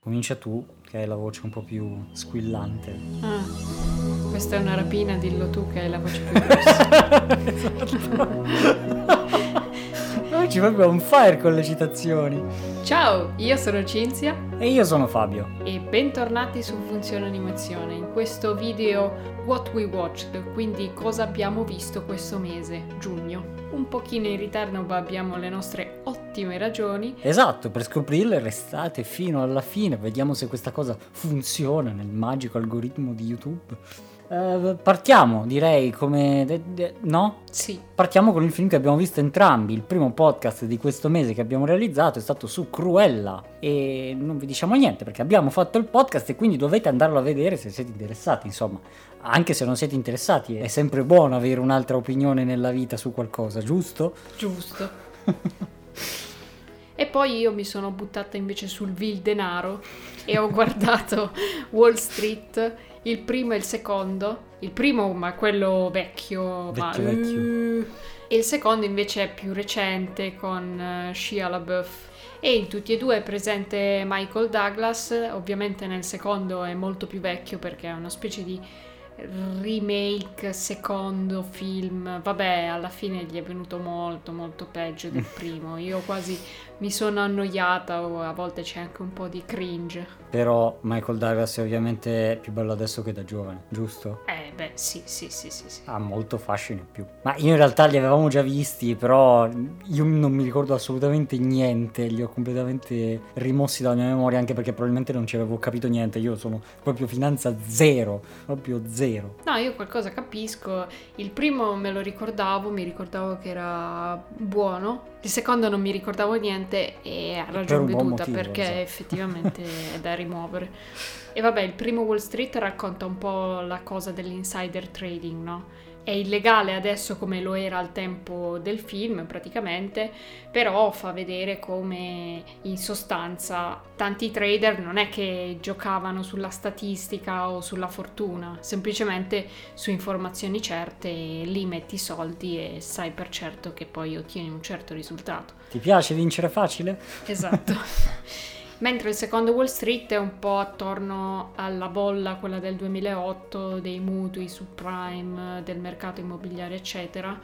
Comincia tu, che hai la voce un po' più squillante. Ah, questa è una rapina, dillo tu che hai la voce più grossa. esatto. Oggi proprio on fire con le citazioni. Ciao, io sono Cinzia. E io sono Fabio. E bentornati su Funzione Animazione. In questo video What We Watched, quindi cosa abbiamo visto questo mese, giugno. Un pochino in ritardo ma abbiamo le nostre ottime ragioni. Esatto, per scoprirle restate fino alla fine, vediamo se questa cosa funziona nel magico algoritmo di YouTube. Uh, partiamo, direi, come... De- de- no? Sì. Partiamo con il film che abbiamo visto entrambi. Il primo podcast di questo mese che abbiamo realizzato è stato su Cruella. E non vi diciamo niente perché abbiamo fatto il podcast e quindi dovete andarlo a vedere se siete interessati. Insomma, anche se non siete interessati, è sempre buono avere un'altra opinione nella vita su qualcosa, giusto? Giusto. E poi io mi sono buttata invece sul vil denaro e ho guardato Wall Street, il primo e il secondo. Il primo, ma quello vecchio, Vecchio, ma... vecchio. E il secondo invece è più recente con uh, Shia LaBeouf. E in tutti e due è presente Michael Douglas, ovviamente nel secondo è molto più vecchio perché è una specie di remake, secondo film, vabbè, alla fine gli è venuto molto molto peggio del primo. Io quasi mi sono annoiata o a volte c'è anche un po' di cringe. Però Michael Douglas è ovviamente più bello adesso che da giovane, giusto? Eh beh, sì, sì, sì, sì, sì. Ha molto fascino in più. Ma io in realtà li avevamo già visti, però io non mi ricordo assolutamente niente, li ho completamente rimossi dalla mia memoria anche perché probabilmente non ci avevo capito niente. Io sono proprio finanza zero, proprio zero. No, io qualcosa capisco. Il primo me lo ricordavo, mi ricordavo che era buono. Il secondo non mi ricordavo niente e ha ragione buon veduta motivo, perché esatto. effettivamente è da rimuovere. E vabbè, il primo Wall Street racconta un po' la cosa dell'insider trading, no? È illegale adesso come lo era al tempo del film praticamente, però fa vedere come in sostanza tanti trader non è che giocavano sulla statistica o sulla fortuna, semplicemente su informazioni certe lì metti i soldi e sai per certo che poi ottieni un certo risultato. Ti piace vincere facile? Esatto. Mentre il secondo Wall Street è un po' attorno alla bolla, quella del 2008, dei mutui subprime, del mercato immobiliare, eccetera.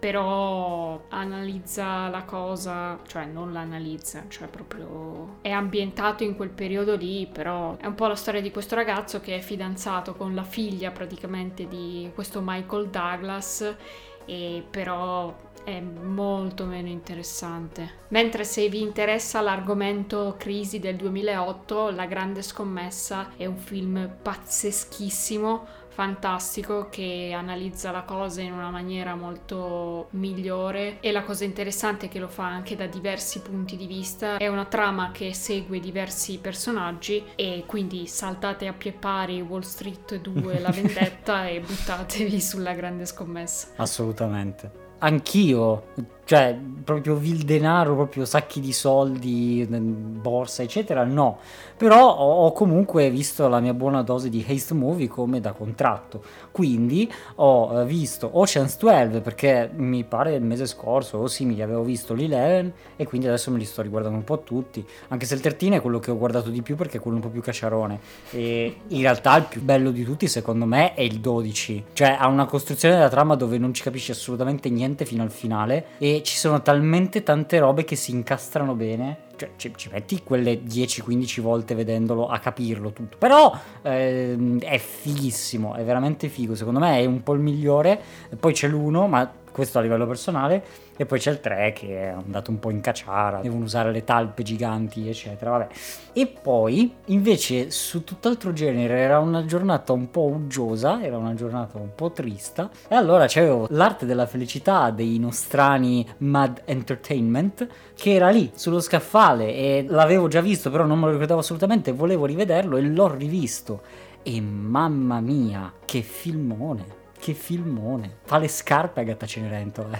Però analizza la cosa, cioè non la analizza, cioè proprio è ambientato in quel periodo lì, però è un po' la storia di questo ragazzo che è fidanzato con la figlia praticamente di questo Michael Douglas e però è molto meno interessante. Mentre se vi interessa l'argomento crisi del 2008, La grande scommessa è un film pazzeschissimo, fantastico che analizza la cosa in una maniera molto migliore e la cosa interessante è che lo fa anche da diversi punti di vista. È una trama che segue diversi personaggi e quindi saltate a pie pari Wall Street 2 La vendetta e buttatevi sulla grande scommessa. Assolutamente. Anch'io, cioè proprio vil denaro, proprio sacchi di soldi, borsa, eccetera, no. Però ho, comunque visto la mia buona dose di haste movie come da contratto. Quindi ho eh, visto Ocean's 12 perché mi pare il mese scorso o simili avevo visto l'Eleven e quindi adesso me li sto riguardando un po' tutti. Anche se il 13 è quello che ho guardato di più perché è quello un po' più cacciarone. E in realtà il più bello di tutti secondo me è il 12. Cioè ha una costruzione della trama dove non ci capisci assolutamente niente fino al finale e ci sono talmente tante robe che si incastrano bene. Cioè, ci, ci metti quelle 10-15 volte vedendolo a capirlo tutto. Però ehm, è fighissimo, è veramente figo. Secondo me è un po' il migliore. Poi c'è l'uno, ma questo a livello personale. E poi c'è il 3 che è andato un po' in cacciara, devono usare le talpe giganti, eccetera. Vabbè. E poi, invece, su tutt'altro genere era una giornata un po' uggiosa, era una giornata un po' trista. E allora c'avevo l'arte della felicità dei nostrani Mad Entertainment, che era lì sullo scaffale e l'avevo già visto, però non me lo ricordavo assolutamente, volevo rivederlo e l'ho rivisto. E mamma mia, che filmone! Che filmone. Fa le scarpe a Gatta Cenerentola.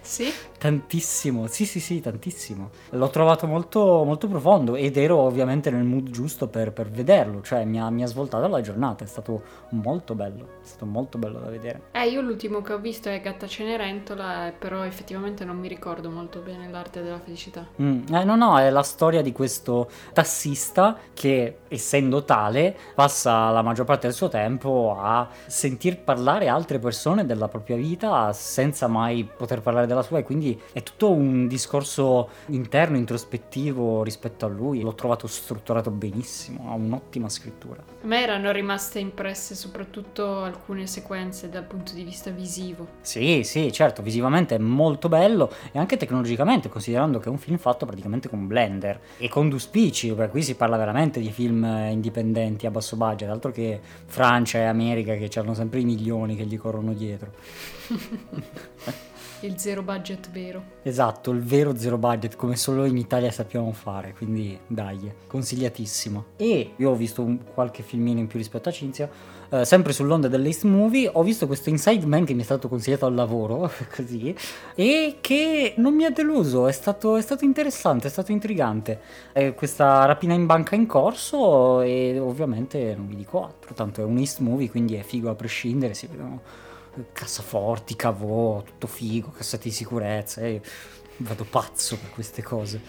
Sì? Tantissimo, sì sì sì, tantissimo. L'ho trovato molto, molto profondo ed ero ovviamente nel mood giusto per, per vederlo, cioè mi ha, mi ha svoltato la giornata, è stato molto bello, è stato molto bello da vedere. Eh, io l'ultimo che ho visto è Gatta Cenerentola, eh, però effettivamente non mi ricordo molto bene l'arte della felicità. Mm, eh, no, no, è la storia di questo tassista che, essendo tale, passa la maggior parte del suo tempo a sentir parlare altre persone della propria vita senza mai poter parlare della sua e quindi è tutto un discorso interno, introspettivo rispetto a lui. L'ho trovato strutturato benissimo, ha un'ottima scrittura. A me erano rimaste impresse soprattutto alcune sequenze dal punto di vista visivo. Sì, sì, certo, visivamente è molto bello e anche tecnologicamente, considerando che è un film fatto praticamente con Blender e con due spicci, perché qui si parla veramente di film indipendenti a basso budget, altro che Francia e America che hanno sempre i milioni che gli corrono dietro. Il zero budget vero. Esatto, il vero zero budget come solo in Italia sappiamo fare, quindi dai, consigliatissimo. E io ho visto un, qualche filmino in più rispetto a Cinzia, eh, sempre sull'onda dell'Ace Movie, ho visto questo Inside Man che mi è stato consigliato al lavoro, così, e che non mi ha deluso, è stato, è stato interessante, è stato intrigante. È questa rapina in banca in corso e ovviamente non vi dico altro, tanto è un East Movie, quindi è figo a prescindere, si vedono cassaforti, cavò, tutto figo, cassati di sicurezza. E vado pazzo per queste cose.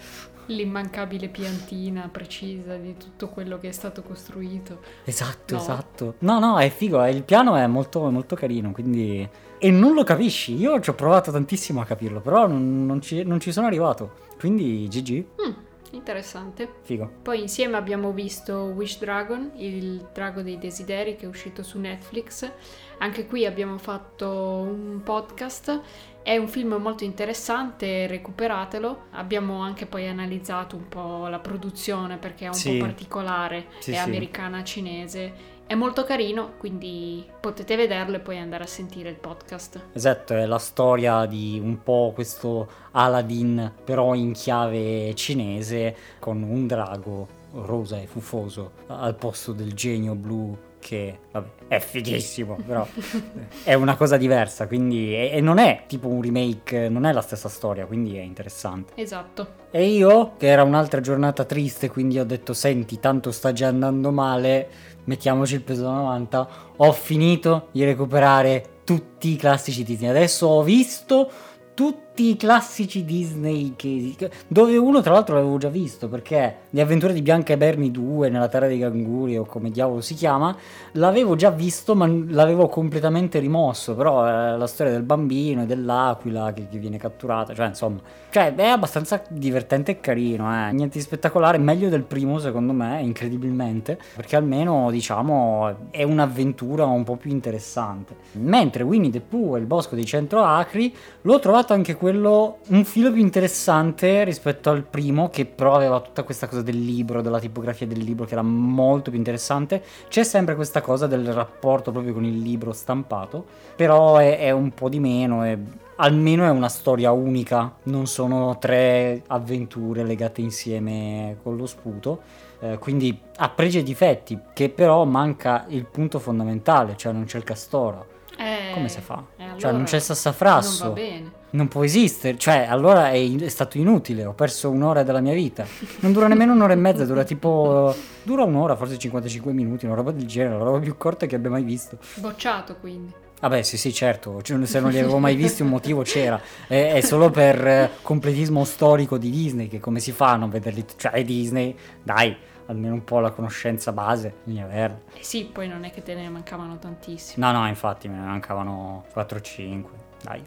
L'immancabile piantina precisa di tutto quello che è stato costruito. Esatto, No. esatto. No, no, è figo, eh, il piano è molto, molto carino, quindi... E non lo capisci, io ci ho provato tantissimo a capirlo, però non, non ci, non ci sono arrivato. Quindi GG, Mm, interessante. figo. Poi insieme abbiamo visto Wish Dragon, il drago dei desideri che è uscito su Netflix. Anche qui abbiamo fatto un podcast. È un film molto interessante, recuperatelo. Abbiamo anche poi analizzato un po' la produzione perché è un Sì. po' particolare, Sì, è sì. americana cinese. È molto carino, quindi potete vederlo e poi andare a sentire il podcast. Esatto, è la storia di un po' questo Aladdin, però in chiave cinese, con un drago rosa e fufoso al posto del genio blu che vabbè, è fighissimo, però è una cosa diversa, quindi e, e non è tipo un remake, non è la stessa storia, quindi è interessante. Esatto. E io, che era un'altra giornata triste, quindi ho detto senti, tanto sta già andando male, mettiamoci il peso da 90, ho finito di recuperare tutti i classici Disney. Adesso ho visto tutti i classici Disney che- dove uno tra l'altro l'avevo già visto perché Le avventure di Bianca e Bernie 2 nella terra dei canguri o come diavolo si chiama l'avevo già visto ma l'avevo completamente rimosso però è la storia del bambino e dell'aquila che, che viene catturata cioè insomma cioè è abbastanza divertente e carino eh. niente di spettacolare meglio del primo secondo me incredibilmente perché almeno diciamo è un'avventura un po' più interessante mentre Winnie the Pooh e il bosco dei cento acri l'ho trovato anche quello un filo più interessante rispetto al primo, che però aveva tutta questa cosa del libro, della tipografia del libro, che era molto più interessante. C'è sempre questa cosa del rapporto proprio con il libro stampato, però è, è un po' di meno. e almeno è una storia unica, non sono tre avventure legate insieme con lo sputo. eh, quindi ha pregi e difetti, che però manca il punto fondamentale, cioè non c'è il castoro. Eh, Come si fa? eh, cioè non allora c'è il sassafrasso. Non va bene. Non può esistere, cioè allora è, è stato inutile, ho perso un'ora della mia vita. Non dura nemmeno un'ora e mezza, dura tipo... dura un'ora, forse 55 minuti, una roba del genere, la roba più corta che abbia mai visto. Bocciato quindi. Vabbè sì sì certo, cioè, se non li avevo mai visti un motivo c'era, è, è solo per eh, completismo storico di Disney che come si fa a non vederli, cioè Disney, dai, almeno un po' la conoscenza base, devi averla. Eh sì, poi non è che te ne mancavano tantissimi. No, no, infatti me ne mancavano 4-5, dai.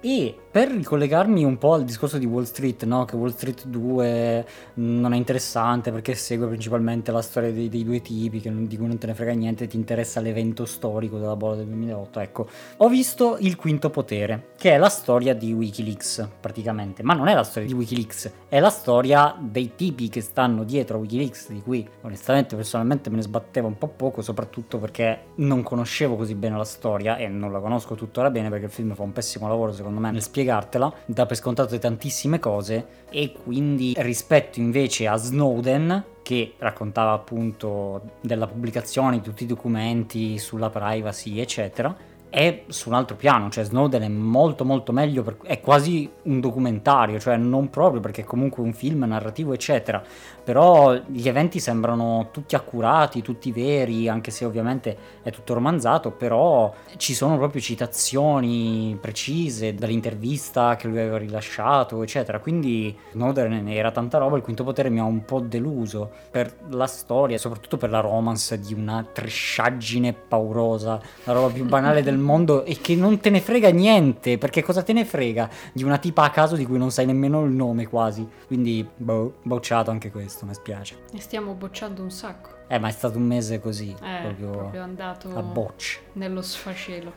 E per ricollegarmi un po' al discorso di Wall Street, no? che Wall Street 2 non è interessante perché segue principalmente la storia dei, dei due tipi, non- di cui non te ne frega niente, ti interessa l'evento storico della bolla del 2008. Ecco, ho visto Il Quinto Potere, che è la storia di Wikileaks, praticamente, ma non è la storia di Wikileaks, è la storia dei tipi che stanno dietro a Wikileaks, di cui onestamente personalmente me ne sbattevo un po' poco, soprattutto perché non conoscevo così bene la storia e non la conosco tuttora bene perché il film fa un pessimo lavoro secondo me nel spiegartela, dà per scontato tantissime cose e quindi rispetto invece a Snowden che raccontava appunto della pubblicazione di tutti i documenti sulla privacy eccetera è su un altro piano, cioè Snowden è molto molto meglio, per, è quasi un documentario, cioè non proprio perché è comunque un film narrativo eccetera, però gli eventi sembrano tutti accurati, tutti veri, anche se ovviamente è tutto romanzato, però ci sono proprio citazioni precise dall'intervista che lui aveva rilasciato eccetera, quindi Snowden era tanta roba, il quinto potere mi ha un po' deluso per la storia soprattutto per la romance di una trisciaggine paurosa, la roba più banale del mondo e che non te ne frega niente, perché cosa te ne frega di una tipa a caso di cui non sai nemmeno il nome quasi. Quindi, boh, bocciato anche questo, mi spiace. Ne stiamo bocciando un sacco. Eh, ma è stato un mese così, Eh, proprio, proprio andato a bocce. nello sfacelo.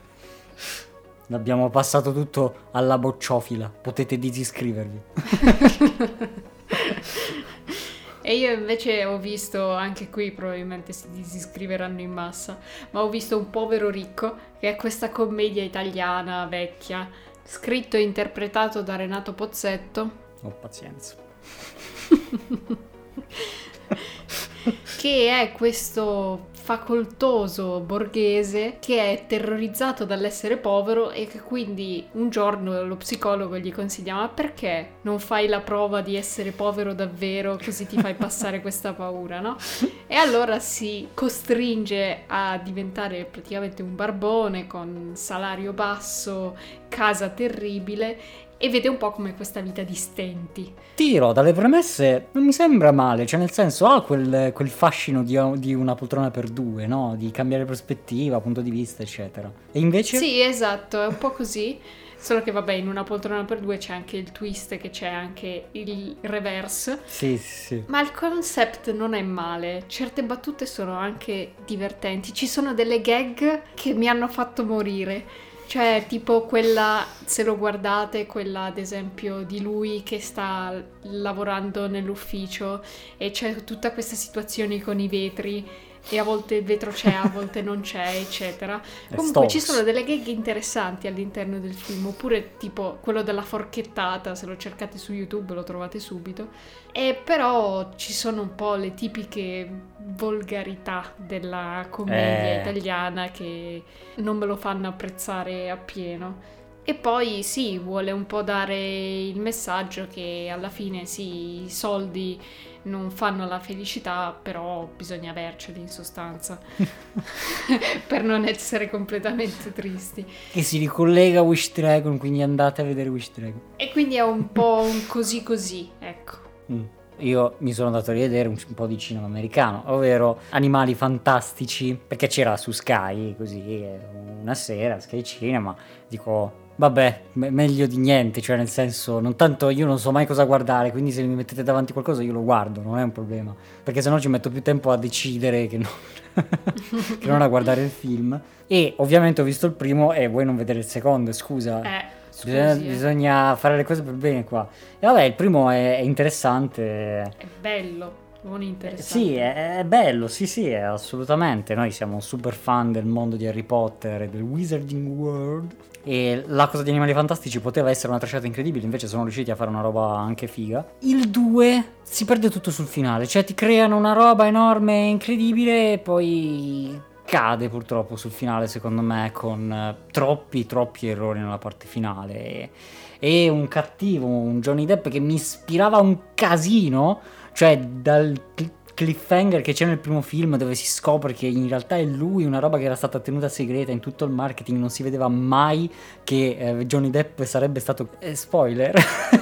L'abbiamo passato tutto alla bocciofila, potete disiscrivervi. E io invece ho visto, anche qui probabilmente si disiscriveranno in massa, ma ho visto Un povero ricco, che è questa commedia italiana vecchia, scritto e interpretato da Renato Pozzetto, Ho pazienza. che è questo facoltoso borghese che è terrorizzato dall'essere povero e che quindi un giorno lo psicologo gli consiglia ma perché non fai la prova di essere povero davvero così ti fai passare questa paura, no? E allora si costringe a diventare praticamente un barbone con salario basso, casa terribile e vede un po' come questa vita di stenti. Tiro dalle premesse non mi sembra male, cioè nel senso ha quel, quel fascino di, di una poltrona per due, no? Di cambiare prospettiva, punto di vista, eccetera. E invece... Sì, esatto, è un po' così. Solo che vabbè, in una poltrona per due c'è anche il twist, che c'è anche il reverse. Sì, sì, sì. Ma il concept non è male, certe battute sono anche divertenti. Ci sono delle gag che mi hanno fatto morire. Cioè, tipo quella, se lo guardate, quella ad esempio di lui che sta lavorando nell'ufficio e c'è tutta questa situazione con i vetri e a volte il vetro c'è, a volte non c'è, eccetera. È Comunque ci Stokes. sono delle gag interessanti all'interno del film, oppure tipo quello della forchettata, se lo cercate su YouTube lo trovate subito. E però ci sono un po' le tipiche volgarità della commedia Eh. italiana che non me lo fanno apprezzare appieno. E poi sì, vuole un po' dare il messaggio che alla fine sì, i soldi non fanno la felicità, però bisogna averceli in sostanza per non essere completamente tristi. Che si ricollega a Wish Dragon, quindi andate a vedere Wish Dragon. E quindi è un po' un così così, ecco. Mm. Io mi sono andato a rivedere un, po' di cinema americano, ovvero Animali Fantastici, perché c'era su Sky, così, eh, una sera, Sky Cinema, dico, vabbè, me- meglio di niente, cioè nel senso, non tanto io non so mai cosa guardare, quindi se mi mettete davanti qualcosa io lo guardo, non è un problema, perché sennò ci metto più tempo a decidere che non, che non a guardare il film. E ovviamente ho visto il primo e vuoi non vedere il secondo, scusa. Eh, Bisogna, eh. bisogna fare le cose per bene qua. E vabbè, il primo è, è interessante. È bello, non Eh, interessante. Sì, è, è bello, sì, sì, è assolutamente. Noi siamo super fan del mondo di Harry Potter e del Wizarding World. E la cosa di Animali Fantastici poteva essere una trasciata incredibile, invece sono riusciti a fare una roba anche figa. Il 2 si perde tutto sul finale, cioè ti creano una roba enorme e incredibile e poi cade purtroppo sul finale secondo me con eh, troppi troppi errori nella parte finale e, un cattivo, un Johnny Depp che mi ispirava un casino, cioè dal cliffhanger che c'è nel primo film dove si scopre che in realtà è lui, una roba che era stata tenuta segreta in tutto il marketing, non si vedeva mai che eh, Johnny Depp sarebbe stato... eh, spoiler!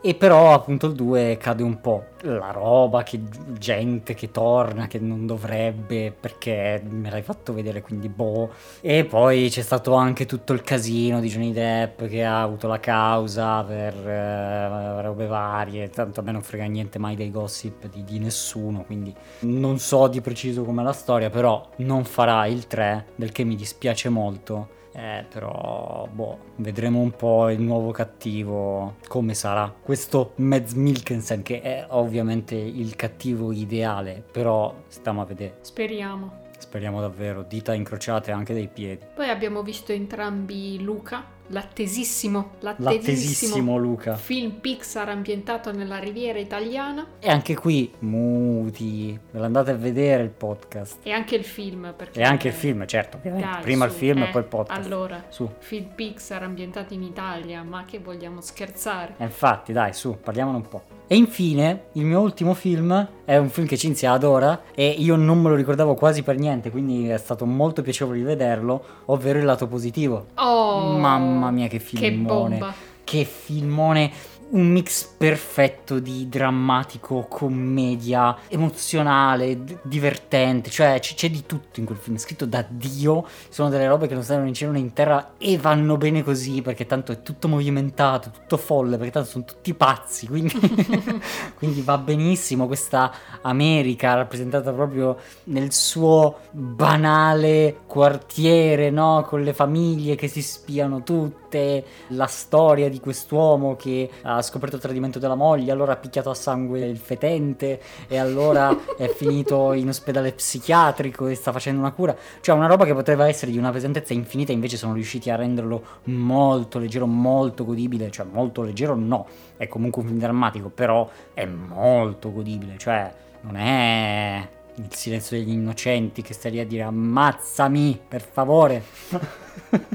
E però appunto il 2 cade un po'. La roba, che gente che torna, che non dovrebbe, perché me l'hai fatto vedere, quindi boh. E poi c'è stato anche tutto il casino di Johnny Depp che ha avuto la causa per eh, robe varie. Tanto a me non frega niente mai dei gossip di, di nessuno, quindi non so di preciso com'è la storia, però non farà il 3, del che mi dispiace molto. Eh, però, boh, vedremo un po' il nuovo cattivo come sarà. Questo Mads Mikkelsen, che è ovviamente il cattivo ideale, però stiamo a vedere. Speriamo. Speriamo davvero, dita incrociate anche dei piedi. Poi abbiamo visto entrambi Luca, l'attesissimo, l'attesissimo, L'attesissimo Luca. film Pixar ambientato nella Riviera italiana E anche qui, muti, ve l'andate a vedere il podcast. e anche il film. Perché E anche il film, certo, ovviamente. Dai, Prima il su, film e eh, poi il podcast. Allora, Su. film Pixar ambientati in Italia, ma che vogliamo scherzare? E infatti, dai, su, parliamone un po'. E infine, il mio ultimo film è un film che Cinzia adora e io non me lo ricordavo quasi per niente, quindi è stato molto piacevole rivederlo, ovvero Il lato positivo. Oh, Mamma mia, che che filmone. bomba! Che filmone, un mix perfetto di drammatico, commedia, emozionale, d- divertente, cioè c- c'è di tutto in quel film, scritto da Dio, sono delle robe che non stanno in cielo né in terra e vanno bene così perché tanto è tutto movimentato, tutto folle, perché tanto sono tutti pazzi, quindi, quindi va benissimo questa America rappresentata proprio nel suo banale quartiere, no? Con le famiglie che si spiano tutte, la storia di quest'uomo che ha scoperto il tradimento della moglie, allora ha picchiato a sangue il fetente e allora è finito in ospedale psichiatrico e sta facendo una cura. Cioè una roba che poteva essere di una pesantezza infinita, invece sono riusciti a renderlo molto leggero, molto godibile, cioè molto leggero no, è comunque un film drammatico, però è molto godibile, cioè non è il silenzio degli innocenti che stai lì a dire ammazzami, per favore.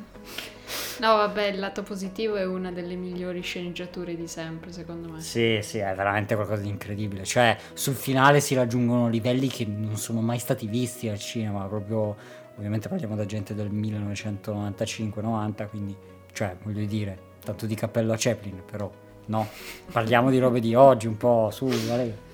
No, vabbè, il lato positivo è una delle migliori sceneggiature di sempre, secondo me. Sì, sì, è veramente qualcosa di incredibile. Cioè, sul finale si raggiungono livelli che non sono mai stati visti al cinema. Proprio, ovviamente parliamo da gente del 1995-90, quindi, cioè, voglio dire, tanto di cappello a Chaplin, però, no. Parliamo di robe di oggi, un po' su, vale.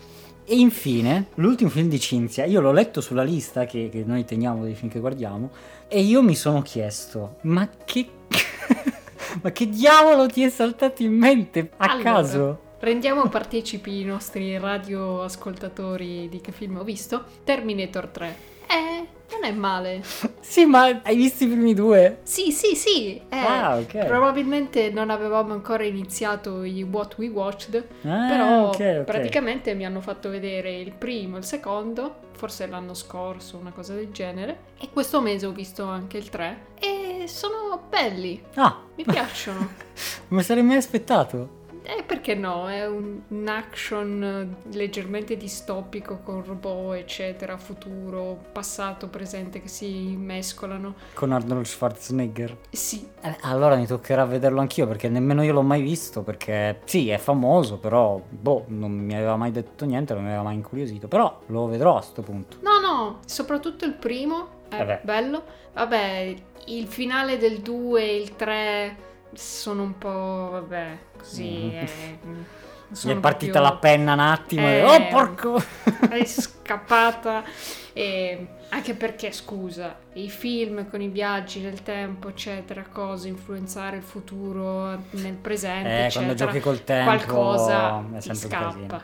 E infine, l'ultimo film di Cinzia, io l'ho letto sulla lista che, che noi teniamo dei film che guardiamo, e io mi sono chiesto, ma che... ma che diavolo ti è saltato in mente a Allora, caso? Rendiamo partecipi i nostri radioascoltatori di che film ho visto. Terminator 3. Eh, è male. Sì, ma hai visto i primi due? Sì, sì, sì. eh, Ah, ok. Probabilmente non avevamo ancora iniziato i What We Watched, Ah, però ok, ok. praticamente mi hanno fatto vedere il primo e il secondo, forse l'anno scorso, una cosa del genere. E questo mese ho visto anche il 3 e sono belli, Ah, mi piacciono. non mi sarei mai aspettato. Eh, perché no? È un, un action eh, leggermente distopico con robot, eccetera, futuro, passato, presente che si mescolano. Con Arnold Schwarzenegger. Sì, Eh, allora mi toccherà vederlo anch'io perché nemmeno io l'ho mai visto perché sì, è famoso, però boh, non mi aveva mai detto niente, non mi aveva mai incuriosito, però lo vedrò a sto punto. no, no, soprattto il primo è Vabbè. bello. Vabbè, il finale del 2 e il 3 sono un po', vabbè, così. Mm. eh, Mi è partita la penna un attimo e Eh, oh porco! è scappata e anche perché scusa i film con i viaggi nel tempo eccetera cose influenzare il futuro nel presente Eh, eccetera quando giochi col tempo qualcosa ti scappa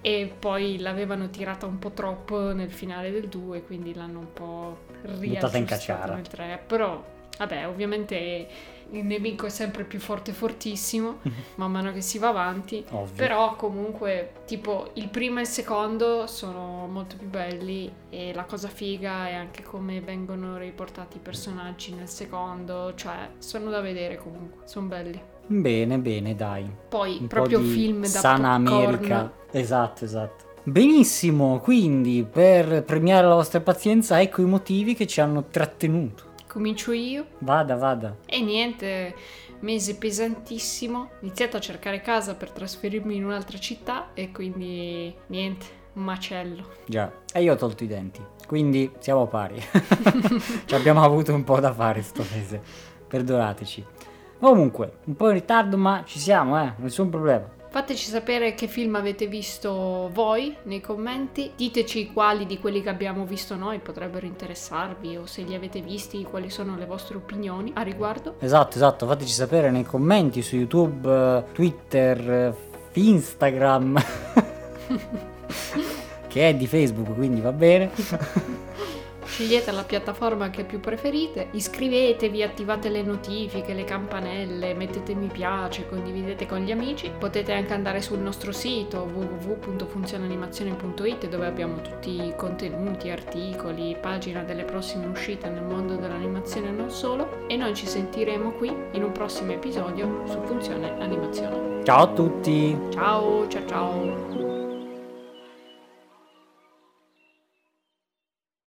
e poi l'avevano tirata un po' troppo nel finale del 2 quindi l'hanno un po' Buttata in riaggiustato cacciara. nel 3 però vabbè ovviamente il nemico è sempre più forte fortissimo man mano che si va avanti Ovvio. però comunque, tipo, il primo e il secondo sono molto più belli e la cosa figa è anche come vengono riportati i personaggi nel secondo, cioè sono da vedere comunque, sono belli. Bene, bene, dai. Poi un proprio film da sana popcorn. America. Esatto, esatto. Benissimo, quindi per premiare la vostra pazienza, ecco i motivi che ci hanno trattenuto. Comincio io Vada, vada. e niente, mese pesantissimo, ho iniziato a cercare casa per trasferirmi in un'altra città e quindi niente, un macello. Già, e io ho tolto i denti, quindi siamo pari. ci abbiamo avuto un po' da fare sto mese. Perdonateci. Comunque, un po' in ritardo, ma ci siamo, eh, nessun problema. Fateci sapere che film avete visto voi nei commenti, diteci quali di quelli che abbiamo visto noi potrebbero interessarvi o se li avete visti, quali sono le vostre opinioni a riguardo. Esatto, esatto, fateci sapere nei commenti su YouTube, Twitter, Instagram, che è di Facebook, quindi va bene. Scegliete la piattaforma che più preferite, iscrivetevi, attivate le notifiche, le campanelle, mettete mi piace, condividete con gli amici. Potete anche andare sul nostro sito www.funzionanimazione.it dove abbiamo tutti i contenuti, articoli, pagina delle prossime uscite nel mondo dell'animazione e non solo. E noi ci sentiremo qui in un prossimo episodio su Funzione Animazione. Ciao a tutti! Ciao, ciao ciao!